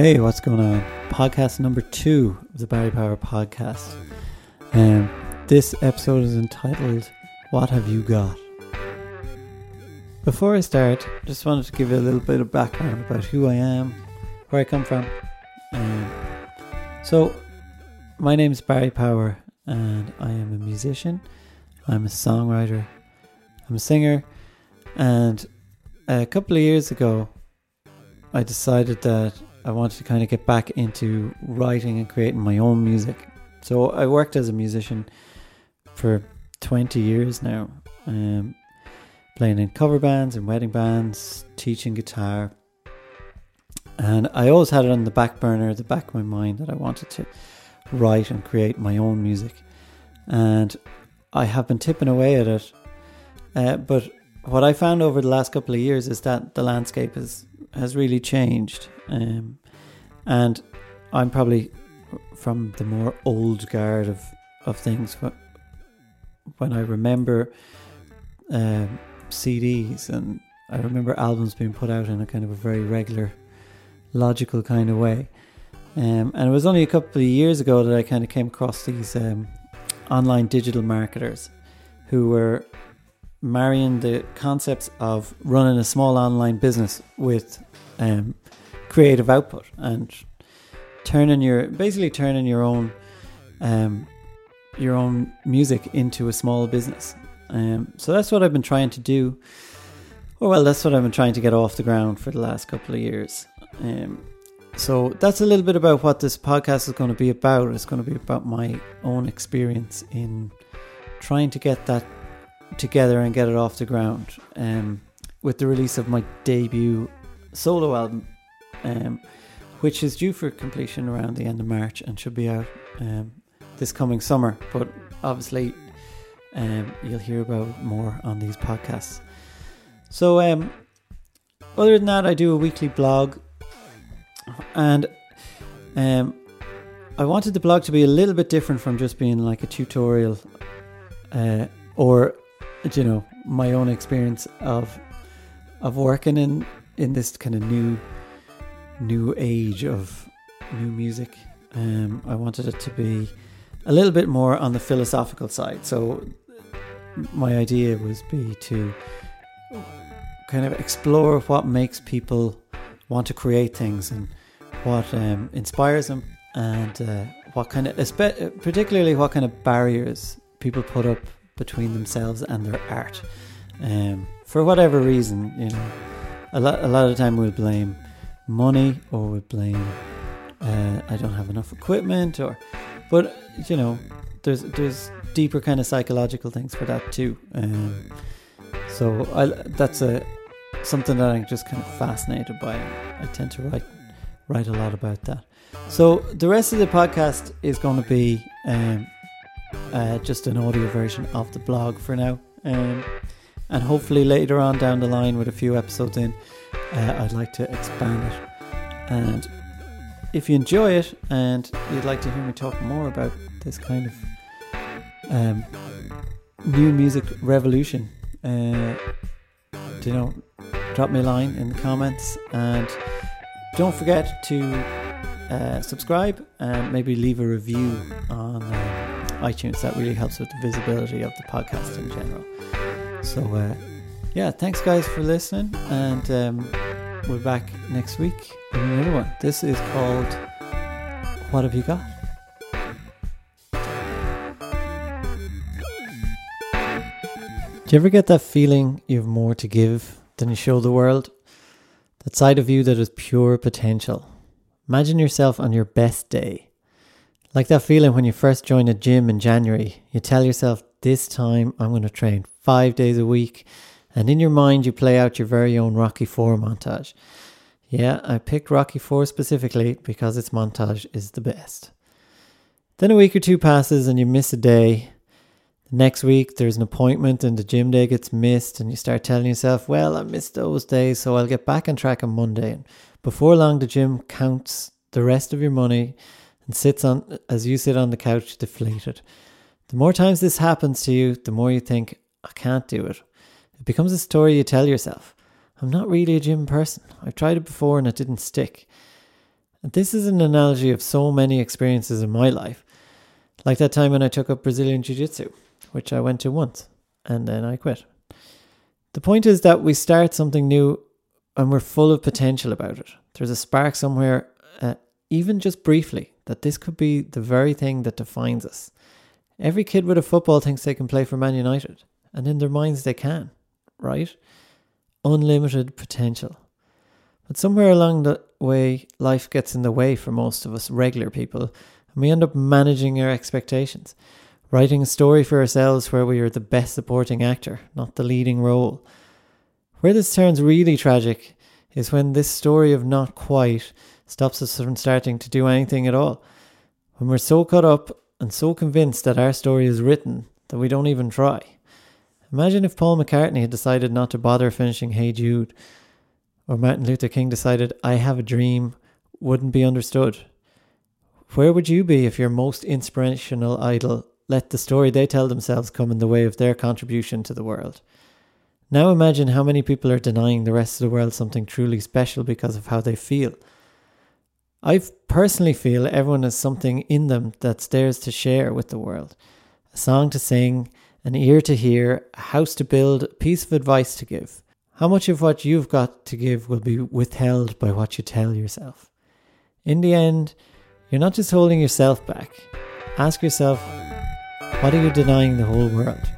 Hey, what's going on? Podcast number two of the Barry Power podcast. Um, this episode is entitled What Have You Got? Before I start, I just wanted to give you a little bit of background about who I am, where I come from. Um, so, my name is Barry Power, and I am a musician, I'm a songwriter, I'm a singer, and a couple of years ago, I decided that I wanted to kind of get back into writing and creating my own music. So I worked as a musician for 20 years now, um, playing in cover bands and wedding bands, teaching guitar. And I always had it on the back burner, the back of my mind, that I wanted to write and create my own music. And I have been tipping away at it. Uh, but what I found over the last couple of years is that the landscape has has really changed, um, and I'm probably from the more old guard of of things. When I remember um, CDs and I remember albums being put out in a kind of a very regular, logical kind of way. Um, and it was only a couple of years ago that I kind of came across these um, online digital marketers who were marrying the concepts of running a small online business with um, creative output and turning your basically turning your own um, your own music into a small business. Um, so that's what I've been trying to do. Or well, that's what I've been trying to get off the ground for the last couple of years. Um, so that's a little bit about what this podcast is going to be about. It's going to be about my own experience in trying to get that together and get it off the ground. Um, with the release of my debut solo album, um, which is due for completion around the end of March and should be out um, this coming summer. But obviously, um, you'll hear about more on these podcasts. So, um, other than that, I do a weekly blog, and um, I wanted the blog to be a little bit different from just being like a tutorial uh, or you know my own experience of of working in in this kind of new new age of new music. Um, I wanted it to be a little bit more on the philosophical side. So my idea was be to kind of explore what makes people want to create things and what um, inspires them and uh, what kind of particularly what kind of barriers people put up between themselves and their art. Um, for whatever reason, you know, a lot a lot of time we'll blame money or we blame uh, I don't have enough equipment or, but you know, there's there's deeper kind of psychological things for that too. Um, so I that's a something that I'm just kind of fascinated by. I tend to write write a lot about that. So the rest of the podcast is going to be um, uh, just an audio version of the blog for now. Um, and hopefully later on down the line with a few episodes in, uh, I'd like to expand it. And if you enjoy it and you'd like to hear me talk more about this kind of um, new music revolution, uh, you know, drop me a line in the comments and don't forget to uh, subscribe and maybe leave a review on. Uh, iTunes. That really helps with the visibility of the podcast in general. So, uh, yeah, thanks guys for listening, and um, we're back next week with another one. This is called What Have You Got? Do you ever get that feeling you have more to give than you show the world? That side of you that is pure potential. Imagine yourself on your best day like that feeling when you first join a gym in January, you tell yourself, this time I'm going to train five days a week. And in your mind, you play out your very own Rocky 4 montage. Yeah, I picked Rocky 4 specifically because its montage is the best. Then a week or two passes and you miss a day. The next week, there's an appointment and the gym day gets missed, and you start telling yourself, Well, I missed those days, so I'll get back on track on Monday. And before long, the gym counts the rest of your money and sits on as you sit on the couch deflated. The more times this happens to you, the more you think, I can't do it. It becomes a story you tell yourself. I'm not really a gym person. I've tried it before and it didn't stick. And this is an analogy of so many experiences in my life. Like that time when I took up Brazilian Jiu Jitsu, which I went to once and then I quit. The point is that we start something new and we're full of potential about it. There's a spark somewhere, uh, even just briefly, that this could be the very thing that defines us. Every kid with a football thinks they can play for Man United, and in their minds they can, right? Unlimited potential. But somewhere along the way, life gets in the way for most of us regular people, and we end up managing our expectations, writing a story for ourselves where we are the best supporting actor, not the leading role. Where this turns really tragic is when this story of not quite stops us from starting to do anything at all. When we're so caught up and so convinced that our story is written that we don't even try. Imagine if Paul McCartney had decided not to bother finishing Hey Jude, or Martin Luther King decided I have a dream wouldn't be understood. Where would you be if your most inspirational idol let the story they tell themselves come in the way of their contribution to the world? Now imagine how many people are denying the rest of the world something truly special because of how they feel. I personally feel everyone has something in them that's theirs to share with the world a song to sing, an ear to hear, a house to build, a piece of advice to give. How much of what you've got to give will be withheld by what you tell yourself? In the end, you're not just holding yourself back. Ask yourself, what are you denying the whole world?